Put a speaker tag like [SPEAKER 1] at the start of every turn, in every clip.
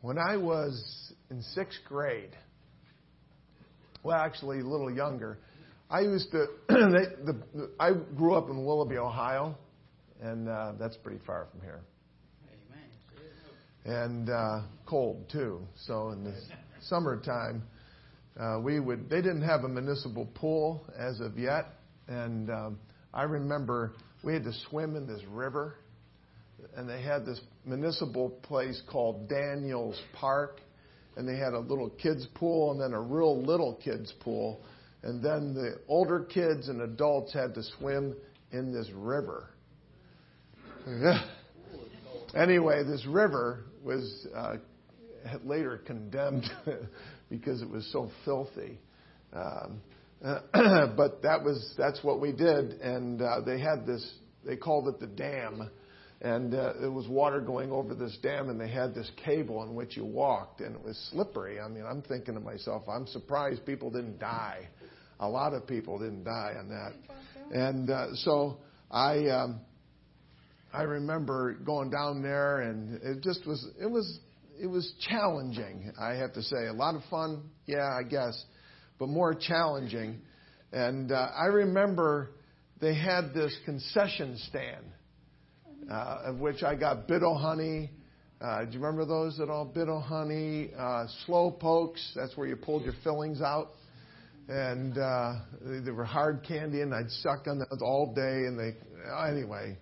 [SPEAKER 1] When I was in sixth grade, well, actually a little younger, I used to. they, the, the, I grew up in Willoughby, Ohio, and uh, that's pretty far from here. And uh, cold too. So in the summertime, uh, we would. They didn't have a municipal pool as of yet, and um, I remember we had to swim in this river, and they had this municipal place called Daniels Park, and they had a little kids pool and then a real little kids pool, and then the older kids and adults had to swim in this river. anyway, this river was uh, later condemned because it was so filthy. Um, but that was that's what we did, and uh, they had this. They called it the dam, and uh, it was water going over this dam, and they had this cable in which you walked, and it was slippery. I mean, I'm thinking to myself, I'm surprised people didn't die. A lot of people didn't die on that, and uh, so I. Um, I remember going down there, and it just was it was it was challenging. I have to say, a lot of fun, yeah, I guess, but more challenging. And uh, I remember they had this concession stand, uh, of which I got Bit-O-Honey. Uh, do you remember those at all? Bit-O-Honey, uh, slow pokes. That's where you pulled your fillings out. And uh, they, they were hard candy, and I'd suck on those all day. And they, anyway,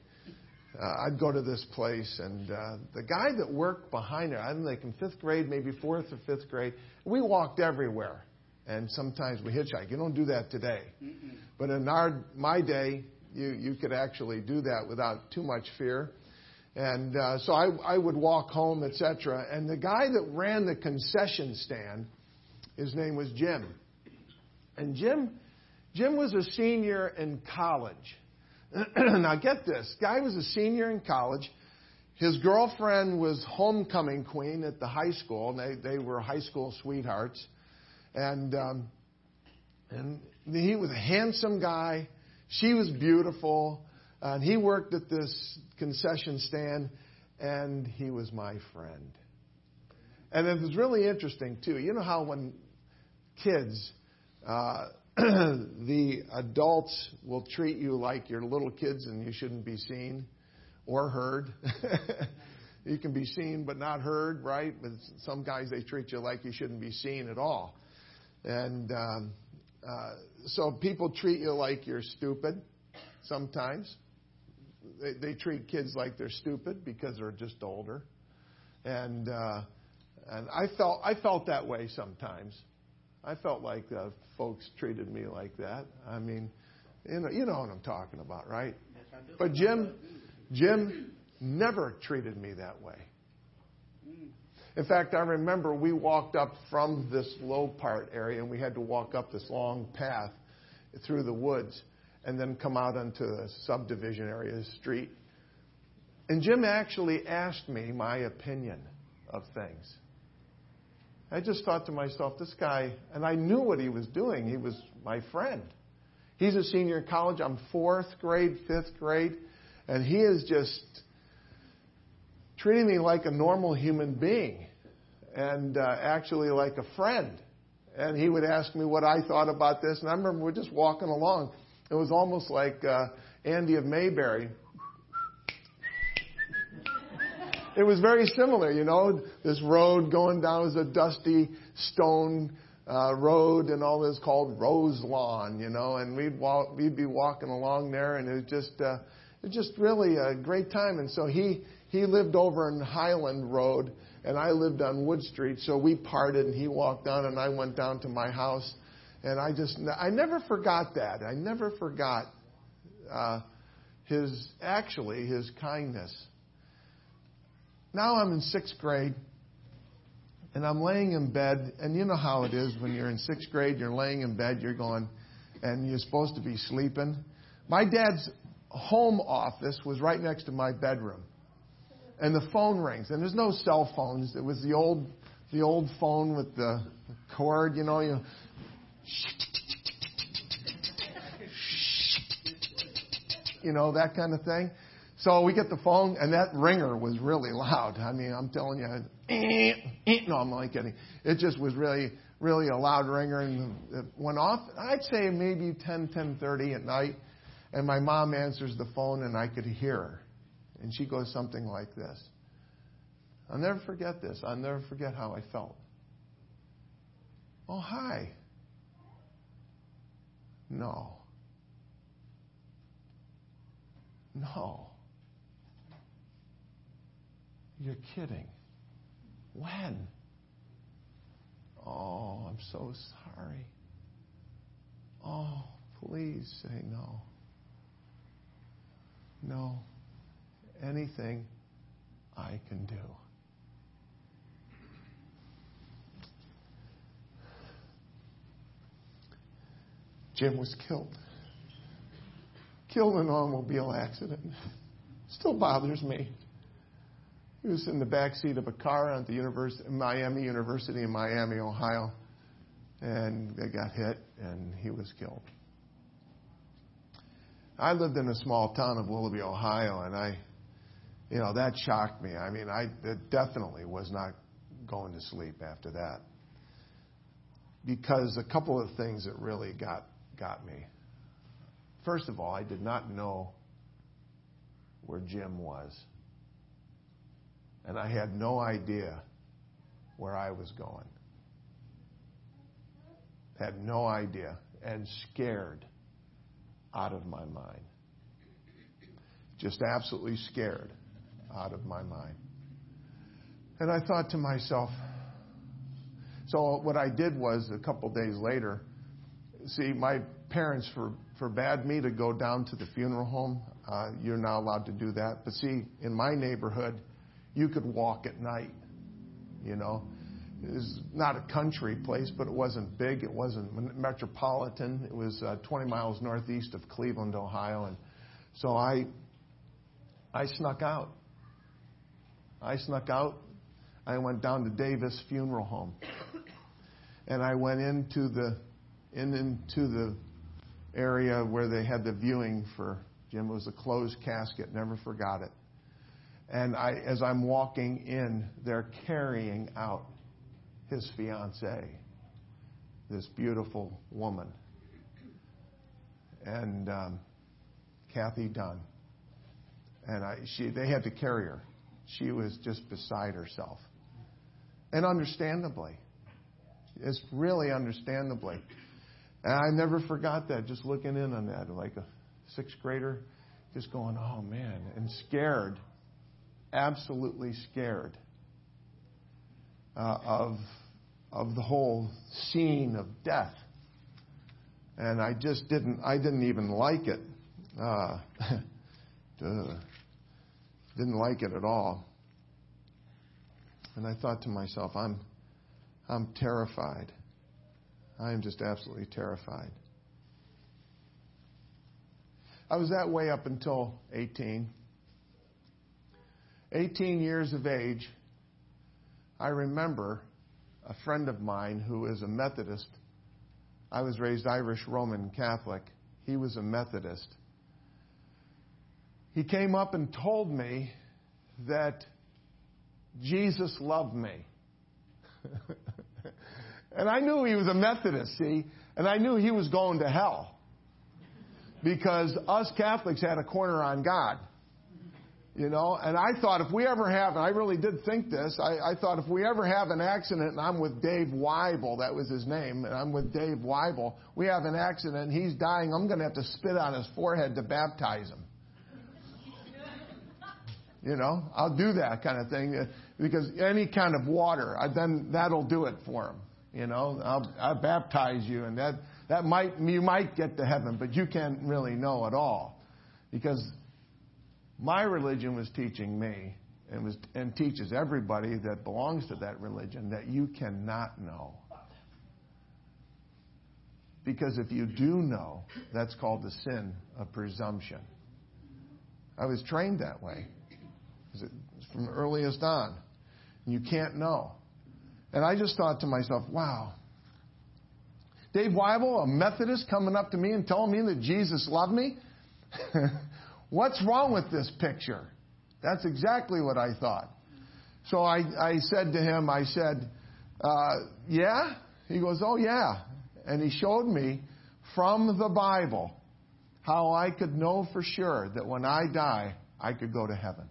[SPEAKER 1] uh, I'd go to this place, and uh, the guy that worked behind it, I don't think in fifth grade, maybe fourth or fifth grade, we walked everywhere, and sometimes we hitchhiked. You don't do that today, Mm-mm. but in our my day, you you could actually do that without too much fear. And uh, so I, I would walk home, etc. And the guy that ran the concession stand, his name was Jim. And Jim, Jim was a senior in college. now get this guy was a senior in college. His girlfriend was homecoming queen at the high school, and they, they were high school sweethearts. And, um, and he was a handsome guy. She was beautiful. And he worked at this concession stand, and he was my friend. And it was really interesting, too. You know how when kids, uh, the adults will treat you like you're little kids and you shouldn't be seen or heard. you can be seen but not heard, right? But some guys they treat you like you shouldn't be seen at all. And um, uh, so people treat you like you're stupid sometimes. They, they treat kids like they're stupid because they're just older. And uh, and I felt I felt that way sometimes. I felt like uh, folks treated me like that. I mean, you know, you know what I'm talking about, right? But Jim, Jim never treated me that way. In fact, I remember we walked up from this low part area and we had to walk up this long path through the woods and then come out onto the subdivision area, the street. And Jim actually asked me my opinion of things. I just thought to myself, this guy, and I knew what he was doing. He was my friend. He's a senior in college. I'm fourth grade, fifth grade, and he is just treating me like a normal human being and uh, actually like a friend. And he would ask me what I thought about this, and I remember we're just walking along. It was almost like uh, Andy of Mayberry it was very similar, you know. This road going down was a dusty stone uh, road and all this called Rose Lawn, you know, and we'd walk, we'd be walking along there, and it was just, uh, it was just really a great time. And so he he lived over in Highland Road, and I lived on Wood Street, so we parted, and he walked down, and I went down to my house, and I just I never forgot that. I never forgot uh, his actually his kindness. Now I'm in sixth grade, and I'm laying in bed, and you know how it is when you're in sixth grade, you're laying in bed, you're going, and you're supposed to be sleeping. My dad's home office was right next to my bedroom, and the phone rings, and there's no cell phones. It was the old, the old phone with the cord, you know, you. You know that kind of thing. So we get the phone, and that ringer was really loud. I mean, I'm telling you, no, I'm kidding. It just was really, really a loud ringer, and it went off. I'd say maybe 10, 10:30 at night, and my mom answers the phone, and I could hear her, and she goes something like this. I'll never forget this. I'll never forget how I felt. Oh, hi. No. No. You're kidding. When? Oh, I'm so sorry. Oh, please say no. No. Anything I can do. Jim was killed. Killed in an automobile accident. Still bothers me. He was in the back seat of a car at the University, Miami University in Miami, Ohio, and they got hit, and he was killed. I lived in a small town of Willoughby, Ohio, and I, you know, that shocked me. I mean, I definitely was not going to sleep after that because a couple of things that really got got me. First of all, I did not know where Jim was. And I had no idea where I was going. Had no idea. And scared out of my mind. Just absolutely scared out of my mind. And I thought to myself, so what I did was a couple days later, see, my parents for, forbade me to go down to the funeral home. Uh, you're not allowed to do that. But see, in my neighborhood, you could walk at night. You know, it was not a country place, but it wasn't big. It wasn't metropolitan. It was uh, 20 miles northeast of Cleveland, Ohio, and so I, I snuck out. I snuck out. I went down to Davis Funeral Home, and I went into the in into the area where they had the viewing for Jim. It was a closed casket, never forgot it. And I, as I'm walking in, they're carrying out his fiancee, this beautiful woman, and um, Kathy Dunn. And I, she, they had to carry her. She was just beside herself, and understandably, it's really understandably. And I never forgot that, just looking in on that, like a sixth grader, just going, oh man, and scared, absolutely scared uh, of, of the whole scene of death. And I just didn't, I didn't even like it. Uh, didn't like it at all. And I thought to myself, I'm, I'm terrified. I am just absolutely terrified. I was that way up until 18. 18 years of age, I remember a friend of mine who is a Methodist. I was raised Irish Roman Catholic. He was a Methodist. He came up and told me that Jesus loved me. And I knew he was a Methodist, see, and I knew he was going to hell. Because us Catholics had a corner on God. You know, and I thought if we ever have, and I really did think this, I, I thought if we ever have an accident and I'm with Dave Weibel, that was his name, and I'm with Dave Weibel, we have an accident and he's dying, I'm going to have to spit on his forehead to baptize him. You know, I'll do that kind of thing uh, because any kind of water, then that'll do it for him. You know, I'll, I'll baptize you, and that that might you might get to heaven, but you can't really know at all, because my religion was teaching me and was and teaches everybody that belongs to that religion that you cannot know. Because if you do know, that's called the sin of presumption. I was trained that way from earliest on. You can't know. And I just thought to myself, wow. Dave Weibel, a Methodist, coming up to me and telling me that Jesus loved me? What's wrong with this picture? That's exactly what I thought. So I, I said to him, I said, uh, Yeah? He goes, Oh, yeah. And he showed me from the Bible how I could know for sure that when I die, I could go to heaven.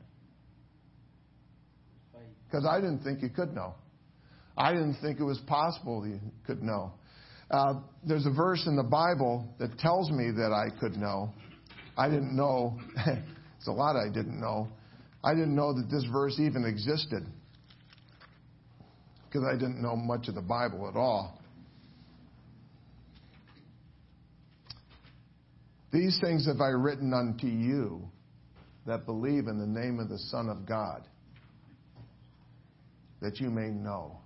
[SPEAKER 1] Because I didn't think you could know. I didn't think it was possible you could know. Uh, there's a verse in the Bible that tells me that I could know. I didn't know. it's a lot I didn't know. I didn't know that this verse even existed because I didn't know much of the Bible at all. These things have I written unto you that believe in the name of the Son of God, that you may know.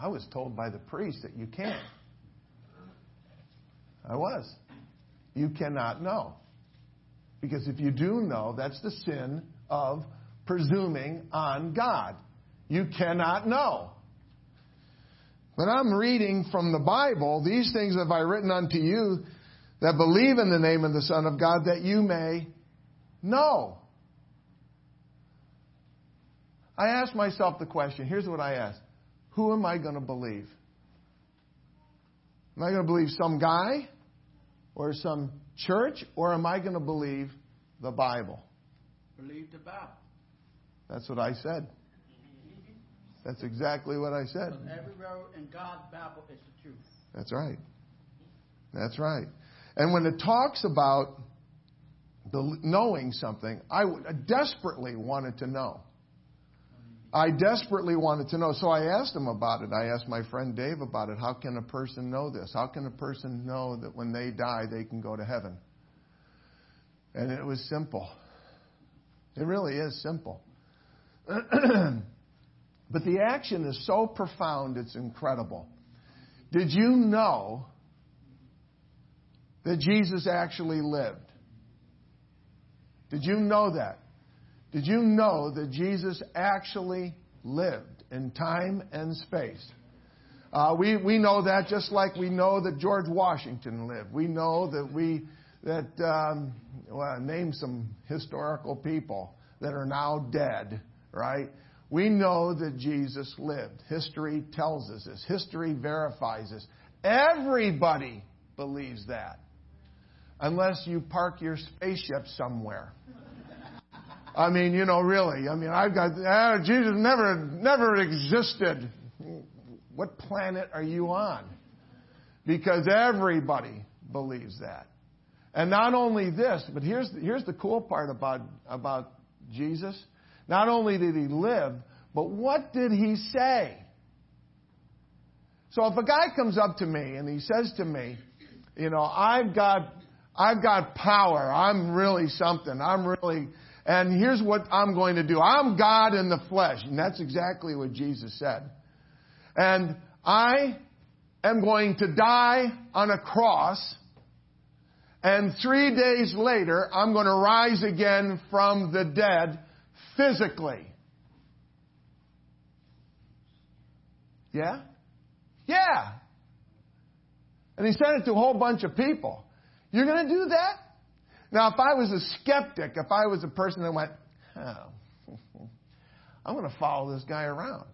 [SPEAKER 1] I was told by the priest that you can't. I was. You cannot know. Because if you do know, that's the sin of presuming on God. You cannot know. But I'm reading from the Bible, these things have I written unto you that believe in the name of the Son of God, that you may know. I asked myself the question here's what I asked Who am I going to believe? Am I going to believe some guy or some church, or am I going to believe the Bible?
[SPEAKER 2] Believe the Bible.
[SPEAKER 1] That's what I said. That's exactly what I said.
[SPEAKER 2] every word in God's Bible is the truth.
[SPEAKER 1] That's right. That's right. And when it talks about the knowing something, I desperately wanted to know. I desperately wanted to know. So I asked him about it. I asked my friend Dave about it. How can a person know this? How can a person know that when they die, they can go to heaven? And it was simple. It really is simple. But the action is so profound, it's incredible. Did you know that Jesus actually lived? Did you know that? Did you know that Jesus actually lived in time and space? Uh, we, we know that just like we know that George Washington lived. We know that we that um, well, name some historical people that are now dead, right? We know that Jesus lived. History tells us this. History verifies this. Everybody believes that. Unless you park your spaceship somewhere. I mean, you know, really. I mean, I've got ah, Jesus never never existed. What planet are you on? Because everybody believes that. And not only this, but here's here's the cool part about about Jesus. Not only did he live, but what did he say? So if a guy comes up to me and he says to me, you know, I've got I've got power. I'm really something. I'm really and here's what I'm going to do. I'm God in the flesh. And that's exactly what Jesus said. And I am going to die on a cross. And three days later, I'm going to rise again from the dead physically. Yeah? Yeah. And he said it to a whole bunch of people. You're going to do that? Now, if I was a skeptic, if I was a person that went, oh, I'm going to follow this guy around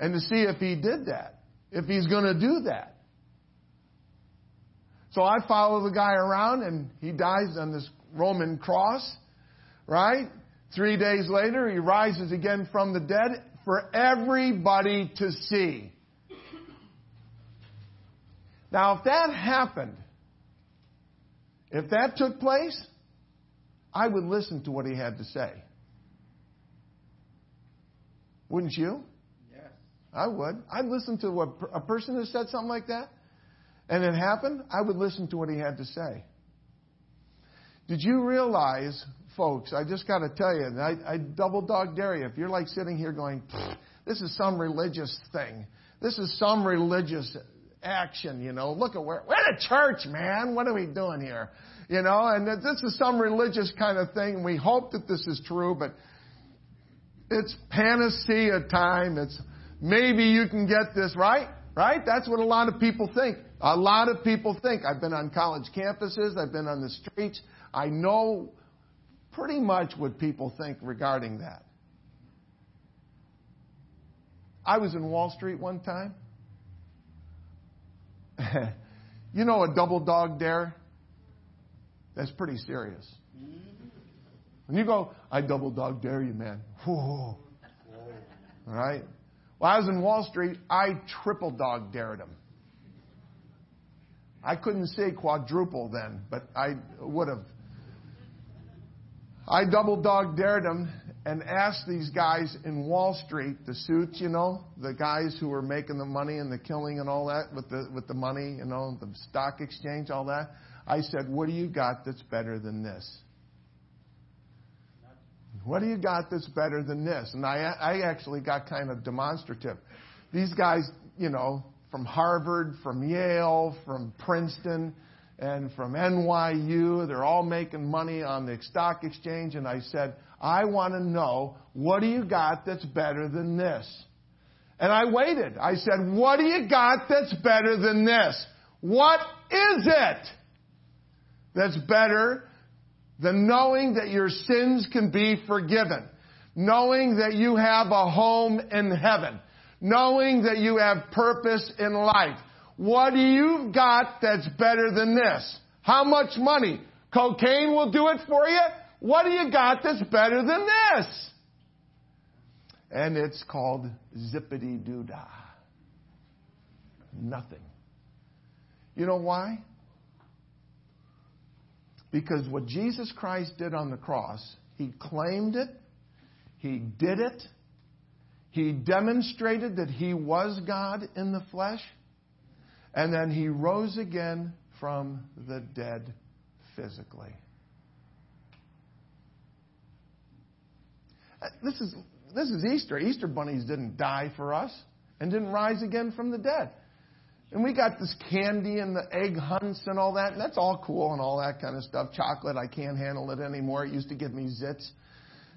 [SPEAKER 1] and to see if he did that, if he's going to do that. So I follow the guy around and he dies on this Roman cross, right? Three days later, he rises again from the dead for everybody to see. Now, if that happened, if that took place, I would listen to what he had to say. Wouldn't you?
[SPEAKER 2] Yes.
[SPEAKER 1] I would. I'd listen to what a person who said something like that, and it happened. I would listen to what he had to say. Did you realize folks, I just got to tell you, I, I double dog dare you. If you're like sitting here going, this is some religious thing, this is some religious action, you know, look at where, we're at a church, man. What are we doing here? You know, and that this is some religious kind of thing. We hope that this is true, but it's panacea time. It's maybe you can get this right, right? That's what a lot of people think. A lot of people think. I've been on college campuses, I've been on the streets. I know pretty much what people think regarding that. I was in Wall Street one time. you know a double dog dare? That's pretty serious. When you go, I double dog dare you, man. Whoa. All right? Well, I was in Wall Street. I triple dog dared him. I couldn't say quadruple then, but I would have. I double dog dared him and asked these guys in Wall Street, the suits, you know, the guys who were making the money and the killing and all that with the with the money, you know, the stock exchange, all that. I said, "What do you got that's better than this?" What do you got that's better than this? And I, I actually got kind of demonstrative. These guys, you know, from Harvard, from Yale, from Princeton, and from NYU, they're all making money on the stock exchange. And I said, I want to know, what do you got that's better than this? And I waited. I said, what do you got that's better than this? What is it that's better than knowing that your sins can be forgiven, knowing that you have a home in heaven, knowing that you have purpose in life. What do you got that's better than this? How much money? Cocaine will do it for you? What do you got that's better than this? And it's called zippity doo dah. Nothing. You know why? Because what Jesus Christ did on the cross, He claimed it, He did it, He demonstrated that He was God in the flesh, and then He rose again from the dead physically. Uh, this is, this is Easter. Easter bunnies didn't die for us and didn't rise again from the dead. And we got this candy and the egg hunts and all that. And that's all cool and all that kind of stuff. Chocolate, I can't handle it anymore. It used to give me zits.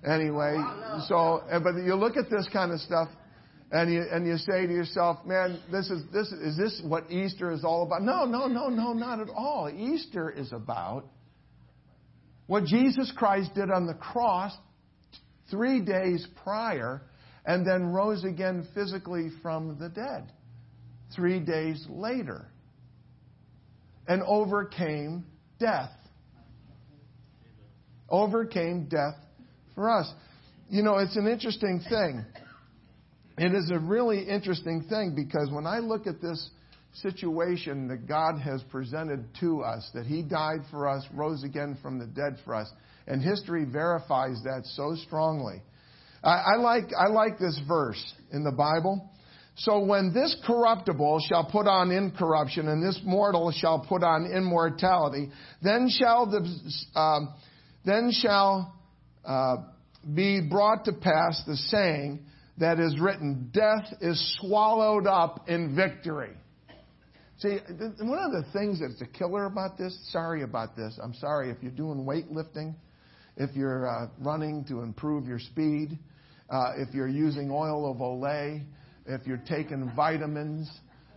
[SPEAKER 1] Anyway, oh, so, but you look at this kind of stuff and you, and you say to yourself, man, this is, this, is this what Easter is all about? No, no, no, no, not at all. Easter is about what Jesus Christ did on the cross three days prior and then rose again physically from the dead three days later and overcame death. Overcame death for us. You know, it's an interesting thing. It is a really interesting thing because when I look at this situation that God has presented to us, that He died for us, rose again from the dead for us, and history verifies that so strongly. I, I like I like this verse in the Bible. So when this corruptible shall put on incorruption, and this mortal shall put on immortality, then shall the uh, then shall uh, be brought to pass the saying that is written: Death is swallowed up in victory. See, one of the things that's a killer about this, sorry about this, I'm sorry if you're doing weightlifting, if you're uh, running to improve your speed, uh, if you're using oil of Olay, if you're taking vitamins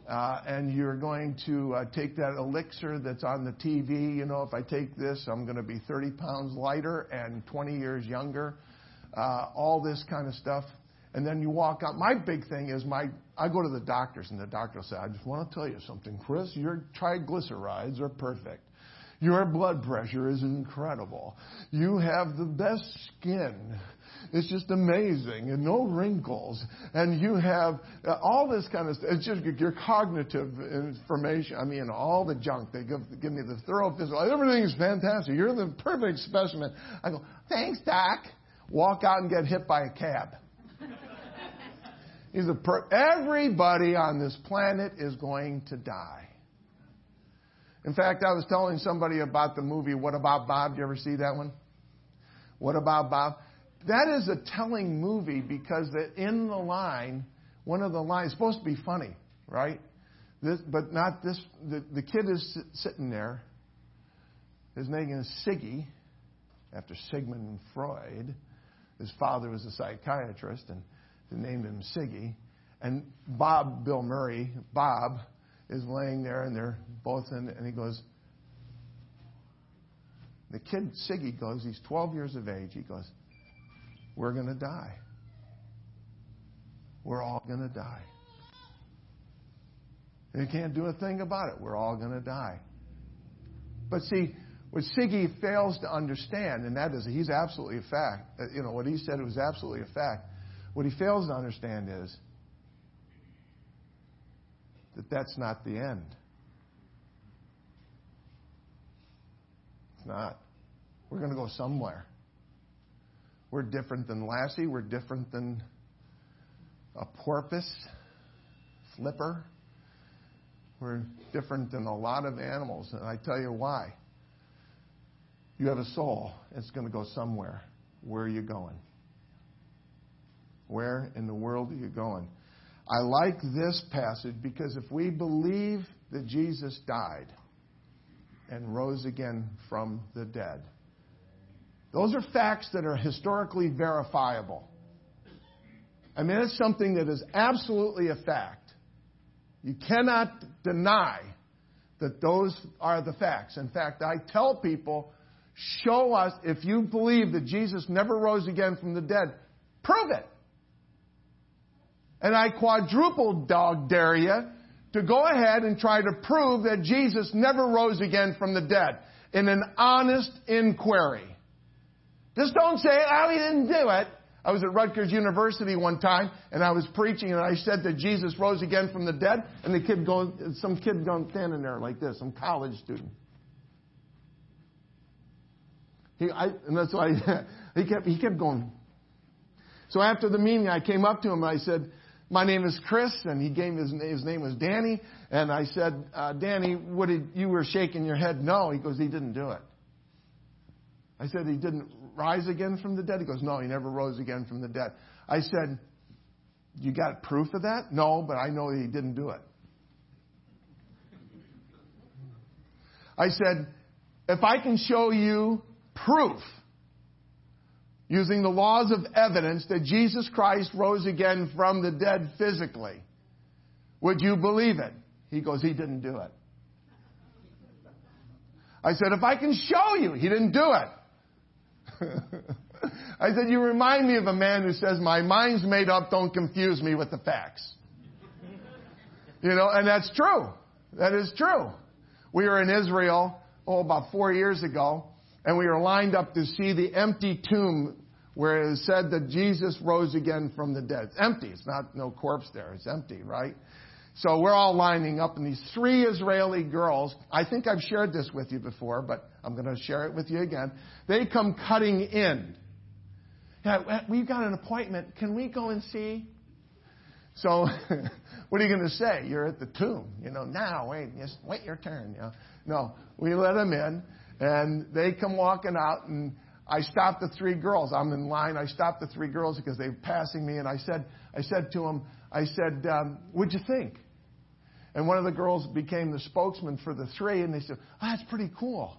[SPEAKER 1] uh, and you're going to uh, take that elixir that's on the TV, you know, if I take this, I'm going to be 30 pounds lighter and 20 years younger, uh, all this kind of stuff. And then you walk out. My big thing is my I go to the doctors and the doctor will say, I just want to tell you something, Chris. Your triglycerides are perfect. Your blood pressure is incredible. You have the best skin. It's just amazing and no wrinkles. And you have uh, all this kind of stuff. It's just your cognitive information. I mean, all the junk. They give, give me the thorough physical. Everything is fantastic. You're the perfect specimen. I go, thanks, Doc. Walk out and get hit by a cab. He's a per- Everybody on this planet is going to die. In fact, I was telling somebody about the movie What About Bob? Did you ever see that one? What About Bob? that is a telling movie because in the line, one of the lines supposed to be funny, right? This, but not this. The, the kid is sitting there. His name is Siggy, after Sigmund Freud. His father was a psychiatrist, and they named him Siggy. And Bob, Bill Murray, Bob, is laying there, and they're both in, and he goes, the kid, Siggy, goes, he's 12 years of age. He goes, We're going to die. We're all going to die. You can't do a thing about it. We're all going to die. But see, what Siggy fails to understand, and that is, he's absolutely a fact. Uh, you know, what he said was absolutely a fact. What he fails to understand is that that's not the end. It's not. We're going to go somewhere. We're different than Lassie. We're different than a porpoise, flipper. We're different than a lot of animals. And I tell you why. You have a soul. It's going to go somewhere. Where are you going? Where in the world are you going? I like this passage because if we believe that Jesus died and rose again from the dead, those are facts that are historically verifiable. I mean, it's something that is absolutely a fact. You cannot deny that those are the facts. In fact, I tell people, show us, if you believe that Jesus never rose again from the dead, prove it. And I quadruple dog dare you to go ahead and try to prove that Jesus never rose again from the dead in an honest inquiry. Just don't say, oh, he didn't do it. I was at Rutgers University one time, and I was preaching, and I said that Jesus rose again from the dead, and the kid going, some kid going standing there like this, some college student. He, I, and that's why he kept, he kept going. So after the meeting, I came up to him, and I said, my name is Chris, and he gave his, his name was Danny, and I said, uh, Danny, what did, you were shaking your head no. He goes, he didn't do it. I said, he didn't rise again from the dead? He goes, No, he never rose again from the dead. I said, You got proof of that? No, but I know he didn't do it. I said, If I can show you proof using the laws of evidence that Jesus Christ rose again from the dead physically, would you believe it? He goes, He didn't do it. I said, If I can show you, he didn't do it. I said, You remind me of a man who says, My mind's made up, don't confuse me with the facts. You know, and that's true. That is true. We were in Israel, oh, about four years ago, and we were lined up to see the empty tomb where it is said that Jesus rose again from the dead. It's empty. It's not no corpse there. It's empty, right? So we're all lining up, and these three Israeli girls, I think I've shared this with you before, but I'm going to share it with you again. They come cutting in. Yeah, we've got an appointment. Can we go and see? So, what are you going to say? You're at the tomb. You know, now, wait, just wait your turn. You know? No, we let them in, and they come walking out, and I stopped the three girls. I'm in line. I stopped the three girls because they were passing me, and I said, I said to them, I said, um, what'd you think? And one of the girls became the spokesman for the three, and they said, oh, that's pretty cool.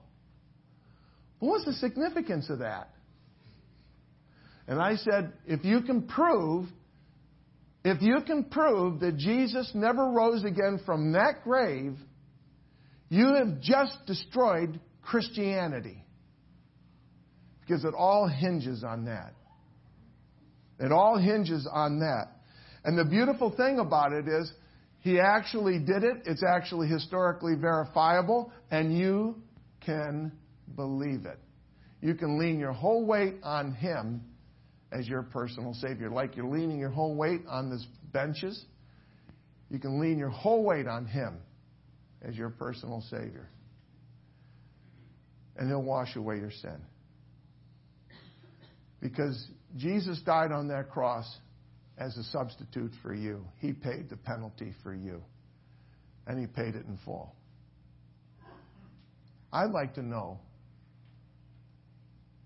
[SPEAKER 1] What was the significance of that? And I said, if you can prove, if you can prove that Jesus never rose again from that grave, you have just destroyed Christianity. Because it all hinges on that. It all hinges on that. And the beautiful thing about it is, he actually did it. It's actually historically verifiable, and you can believe it. You can lean your whole weight on him as your personal Savior. Like you're leaning your whole weight on these benches, you can lean your whole weight on him as your personal Savior. And he'll wash away your sin. Because Jesus died on that cross as a substitute for you. He paid the penalty for you, and He paid it in full. I'd like to know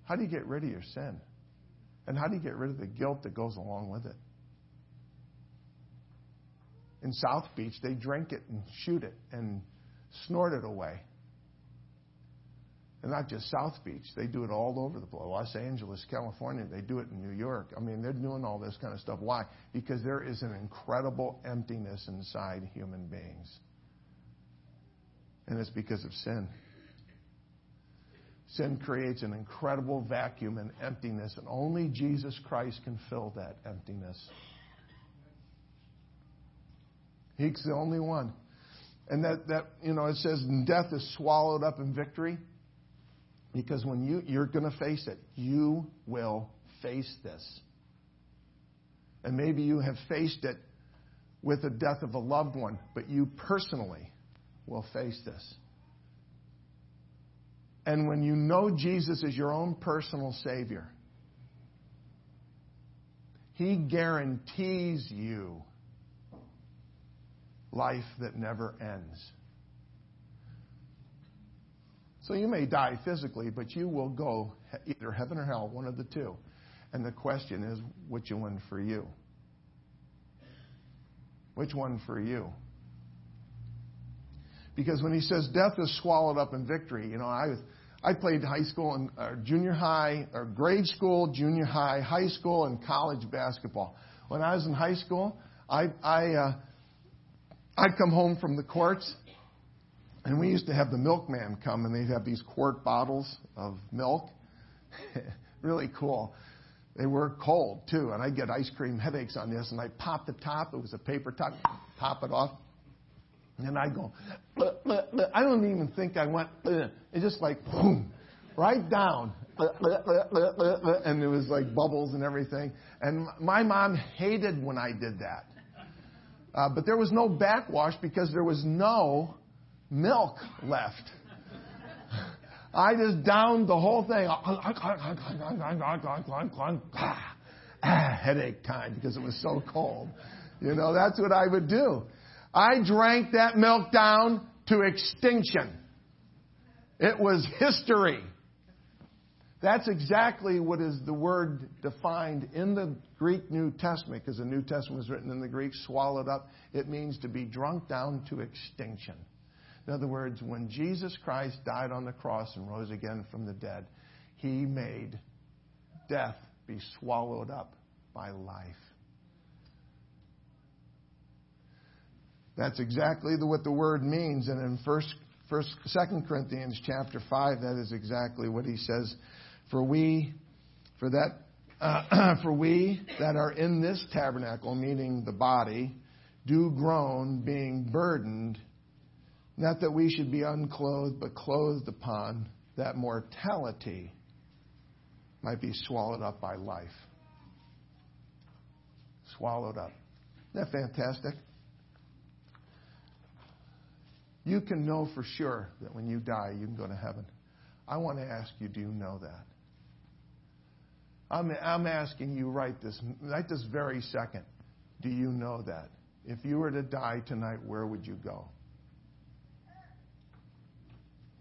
[SPEAKER 1] how do you get rid of your sin? And how do you get rid of the guilt that goes along with it? In South Beach, they drink it and shoot it and snort it away. And not just South Beach, they do it all over the place. Los Angeles, California, they do it in New York. I mean, they're doing all this kind of stuff. Why? Because there is an incredible emptiness inside human beings. And it's because of sin. Sin creates an incredible vacuum and emptiness, and only Jesus Christ can fill that emptiness. He's the only one. And that, that you know, it says death is swallowed up in victory. Because when you, you're going to face it, you will face this. And maybe you have faced it with the death of a loved one, but you personally will face this. And when you know Jesus is your own personal Savior, He guarantees you life that never ends. So you may die physically, but you will go either heaven or hell, one of the two. And the question is, which one for you? Which one for you? Because when he says death is swallowed up in victory, you know, I was, I played high school and junior high, or grade school, junior high, high school, and college basketball. When I was in high school, I, I, uh, I'd come home from the courts, and we used to have the milkman come, and they'd have these quart bottles of milk. really cool. They were cold too, and I'd get ice cream headaches on this, and I'd pop the top. It was a paper top. Pop it off, and then I'd go. Bleh, bleh, bleh. I don't even think I went. Bleh. It just like boom, right down, and it was like bubbles and everything. And my mom hated when I did that. Uh, but there was no backwash because there was no milk left. I just downed the whole thing. Ah, headache time because it was so cold. You know, that's what I would do. I drank that milk down to extinction. It was history. That's exactly what is the word defined in the Greek New Testament, because the New Testament was written in the Greek, swallowed up. It means to be drunk down to extinction. In other words, when Jesus Christ died on the cross and rose again from the dead, he made death be swallowed up by life. That's exactly what the word means. And in first, first, Corinthians chapter five, that is exactly what he says. For we, for that, uh, for we that are in this tabernacle, meaning the body, do groan, being burdened not that we should be unclothed, but clothed upon, that mortality might be swallowed up by life. Swallowed up. Isn't that fantastic? You can know for sure that when you die, you can go to heaven. I want to ask you, do you know that? I'm, I'm asking you right this, right this very second, do you know that? If you were to die tonight, where would you go?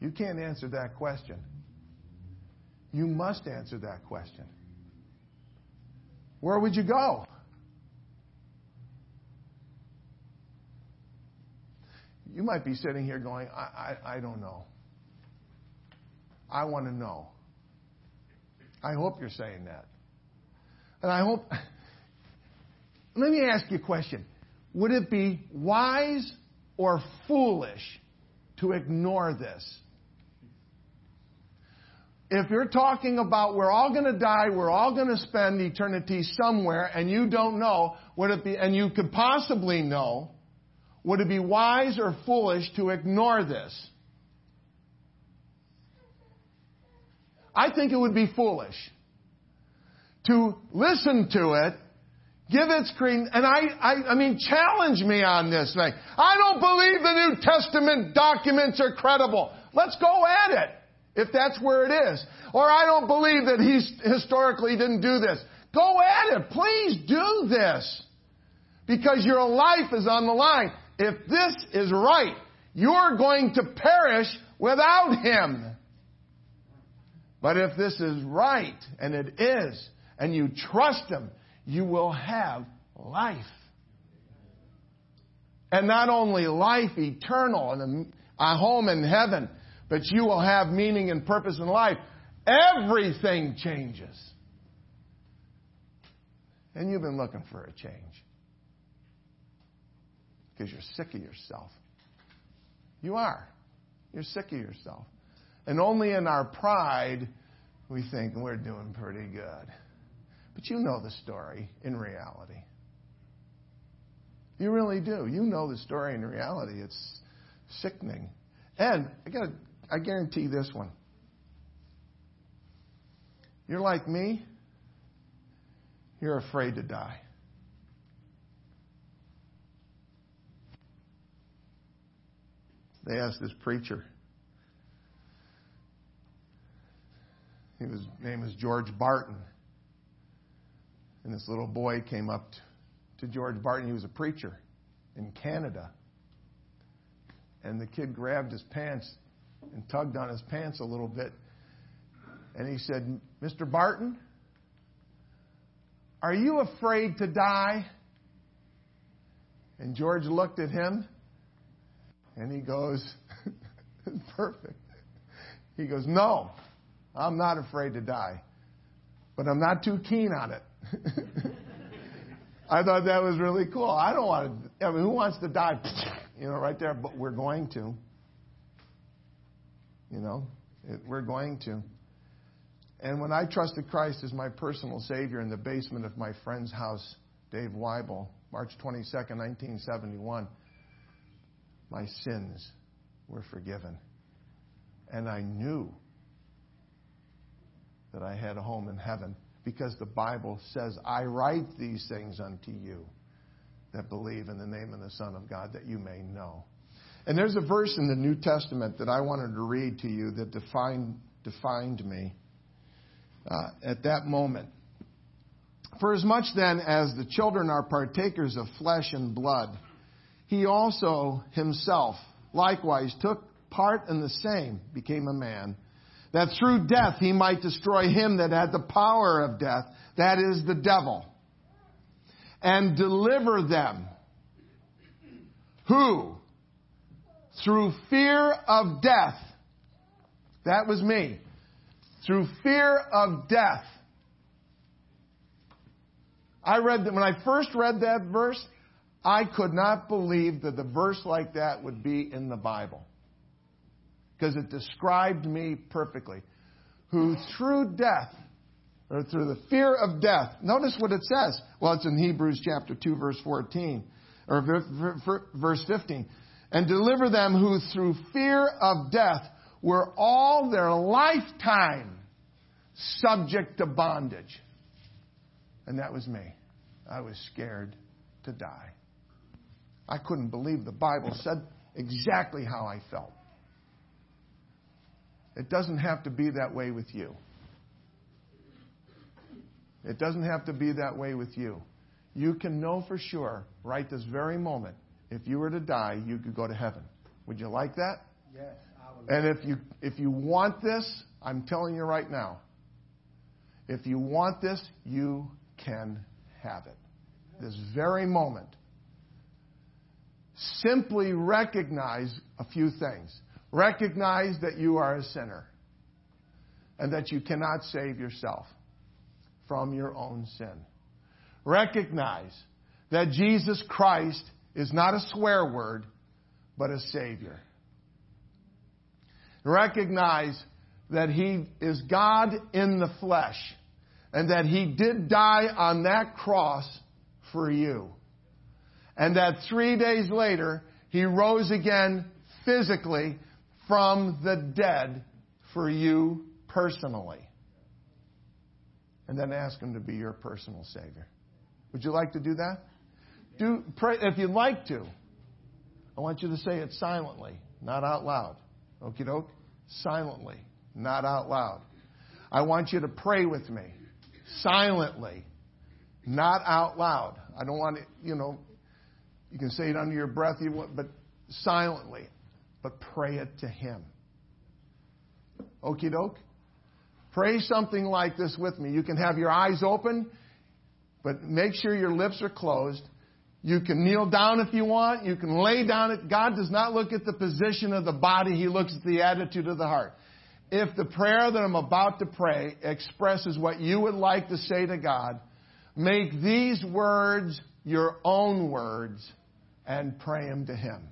[SPEAKER 1] You can't answer that question. You must answer that question. Where would you go? You might be sitting here going, I, I, I don't know. I want to know. I hope you're saying that. And I hope. Let me ask you a question. Would it be wise or foolish to ignore this? If you're talking about we're all going to die, we're all going to spend eternity somewhere, and you don't know, would it be, and you could possibly know, would it be wise or foolish to ignore this? I think it would be foolish to listen to it, give its credence, and I, I, I mean, challenge me on this thing. I don't believe the New Testament documents are credible. Let's go at it if that's where it is. Or I don't believe that he historically didn't do this. Go at it. Please do this. Because your life is on the line. If this is right, you're going to perish without him. But if this is right, and it is, and you trust him, you will have life. And not only life eternal and a home in heaven, but you will have meaning and purpose in life. Everything changes. And you've been looking for a change because you're sick of yourself. You are. You're sick of yourself. And only in our pride we think we're doing pretty good. But you know the story in reality. You really do. You know the story in reality. It's sickening. And I got I guarantee this one. You're like me. You're afraid to die. They asked this preacher. His name was George Barton. And this little boy came up to George Barton. He was a preacher in Canada. And the kid grabbed his pants and tugged on his pants a little bit. And he said, Mr. Barton, are you afraid to die? And George looked at him and he goes, Perfect. He goes, No, I'm not afraid to die, but I'm not too keen on it. I thought that was really cool. I don't want to, I mean, who wants to die? You know, right there, but we're going to. You know, it, we're going to. And when I trusted Christ as my personal Savior in the basement of my friend's house, Dave Weibel, March 22nd, 1971, my sins were forgiven. And I knew that I had a home in heaven because the Bible says, I write these things unto you that believe in the name of the Son of God that you may know. And there's a verse in the New Testament that I wanted to read to you that defined, defined me uh, at that moment. For as much then as the children are partakers of flesh and blood, he also himself likewise took part in the same, became a man, that through death he might destroy him that had the power of death, that is the devil, and deliver them. Who? Through fear of death. That was me. Through fear of death. I read that when I first read that verse, I could not believe that a verse like that would be in the Bible. Because it described me perfectly. Who through death, or through the fear of death, notice what it says. Well, it's in Hebrews chapter 2, verse 14, or verse 15. And deliver them who through fear of death were all their lifetime subject to bondage. And that was me. I was scared to die. I couldn't believe the Bible said exactly how I felt. It doesn't have to be that way with you. It doesn't have to be that way with you. You can know for sure, right this very moment, if you were to die, you could go to heaven. Would you like that?
[SPEAKER 2] Yes, I would.
[SPEAKER 1] And if you if you want this, I'm telling you right now. If you want this, you can have it. This very moment simply recognize a few things. Recognize that you are a sinner and that you cannot save yourself from your own sin. Recognize that Jesus Christ is not a swear word, but a Savior. Recognize that He is God in the flesh and that He did die on that cross for you and that three days later, he rose again physically from the dead for you personally. And then ask him to be your personal Savior. Would you like to do that? Do pray if you'd like to. I want you to say it silently, not out loud. Okie doke? Silently, not out loud. I want you to pray with me. Silently, not out loud. I don't want to, you know, you can say it under your breath, you want, but silently. But pray it to Him. Okie doke? Pray something like this with me. You can have your eyes open, but make sure your lips are closed. You can kneel down if you want. You can lay down. God does not look at the position of the body, He looks at the attitude of the heart. If the prayer that I'm about to pray expresses what you would like to say to God, make these words your own words and pray them to Him.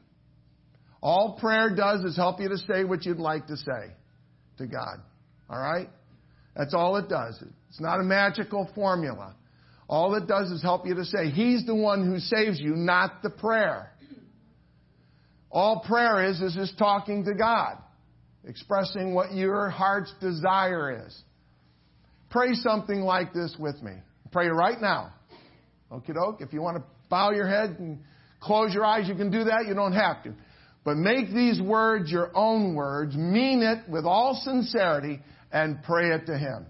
[SPEAKER 1] All prayer does is help you to say what you'd like to say to God. All right? That's all it does. It's not a magical formula. All it does is help you to say, He's the one who saves you, not the prayer. All prayer is, is just talking to God, expressing what your heart's desire is. Pray something like this with me. Pray right now. Okie doke. If you want to bow your head and close your eyes, you can do that. You don't have to. But make these words your own words, mean it with all sincerity, and pray it to Him.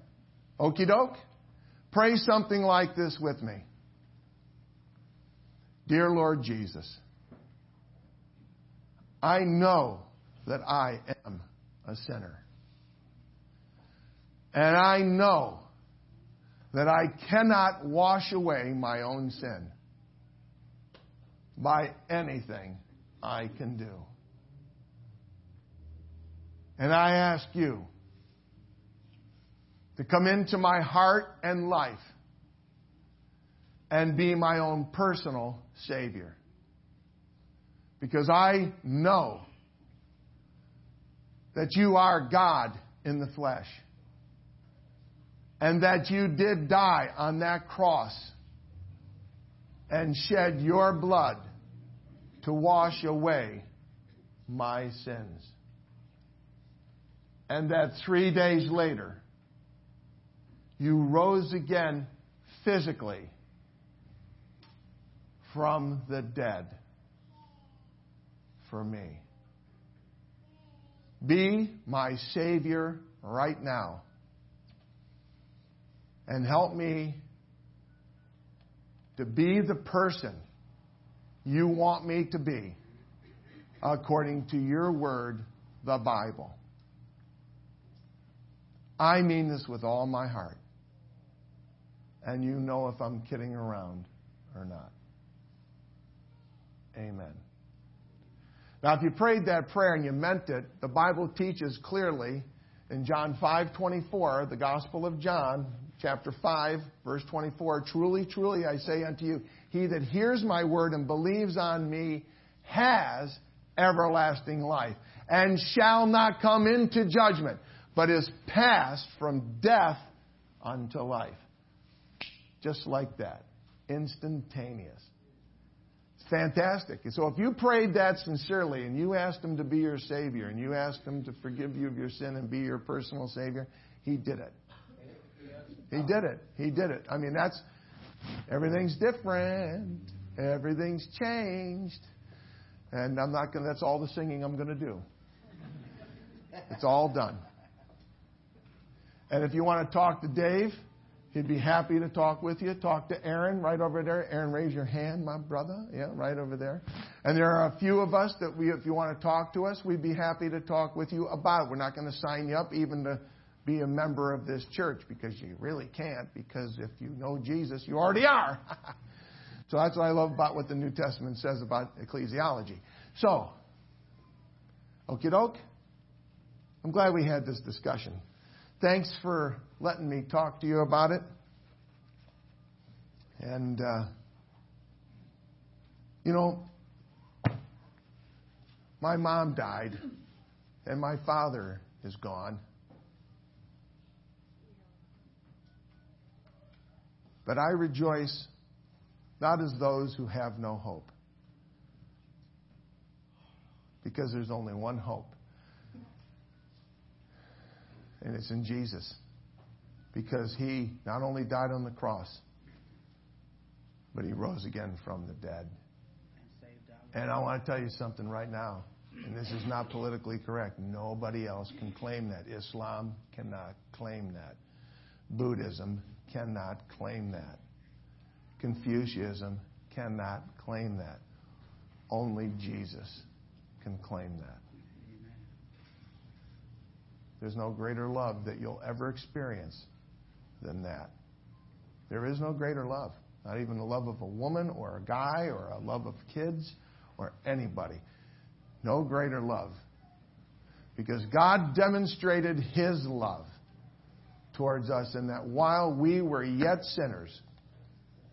[SPEAKER 1] Okie doke? Pray something like this with me. Dear Lord Jesus, I know that I am a sinner. And I know that I cannot wash away my own sin by anything I can do. And I ask you to come into my heart and life and be my own personal Savior. Because I know that you are God in the flesh and that you did die on that cross and shed your blood to wash away my sins. And that three days later, you rose again physically from the dead for me. Be my Savior right now and help me to be the person you want me to be according to your word, the Bible. I mean this with all my heart. And you know if I'm kidding around or not. Amen. Now, if you prayed that prayer and you meant it, the Bible teaches clearly in John 5:24, the Gospel of John, chapter 5, verse 24, truly, truly I say unto you, he that hears my word and believes on me has everlasting life and shall not come into judgment, but is passed from death unto life. Just like that. Instantaneous. It's fantastic. so if you prayed that sincerely and you asked Him to be your Savior and you asked Him to forgive you of your sin and be your personal Savior, He did it. He did it. He did it. I mean, that's everything's different. Everything's changed. And I'm not going to, that's all the singing I'm going to do. It's all done. And if you want to talk to Dave, he'd be happy to talk with you. Talk to Aaron right over there. Aaron, raise your hand, my brother. Yeah, right over there. And there are a few of us that we, if you want to talk to us, we'd be happy to talk with you about it. We're not going to sign you up even to be a member of this church because you really can't, because if you know Jesus, you already are. so that's what I love about what the New Testament says about ecclesiology. So, okie doke. I'm glad we had this discussion. Thanks for letting me talk to you about it. And, uh, you know, my mom died, and my father is gone. But I rejoice not as those who have no hope, because there's only one hope, and it's in Jesus. Because he not only died on the cross, but he rose again from the dead. And I want to tell you something right now, and this is not politically correct. Nobody else can claim that. Islam cannot claim that. Buddhism cannot claim that. Confucianism cannot claim that. Only Jesus can claim that. There's no greater love that you'll ever experience than that. There is no greater love. Not even the love of a woman or a guy or a love of kids or anybody. No greater love. Because God demonstrated His love towards us, in that while we were yet sinners,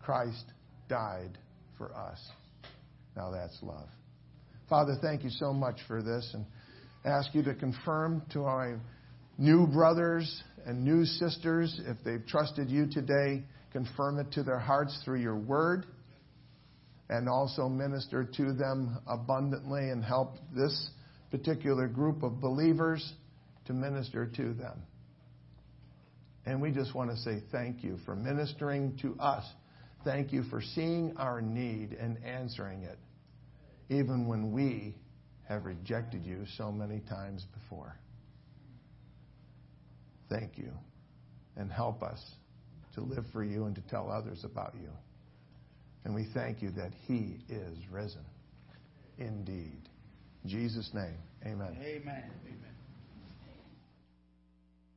[SPEAKER 1] Christ died for us. Now that's love. Father, thank you so much for this and ask you to confirm to our new brothers and new sisters, if they've trusted you today, confirm it to their hearts through your word and also minister to them abundantly and help this particular group of believers to minister to them. And we just want to say thank you for ministering to us. Thank you for seeing our need and answering it, even when we have rejected you so many times before. Thank you. And help us to live for you and to tell others about you. And we thank you that He is risen. Indeed. In Jesus' name, amen.
[SPEAKER 2] Amen. Amen.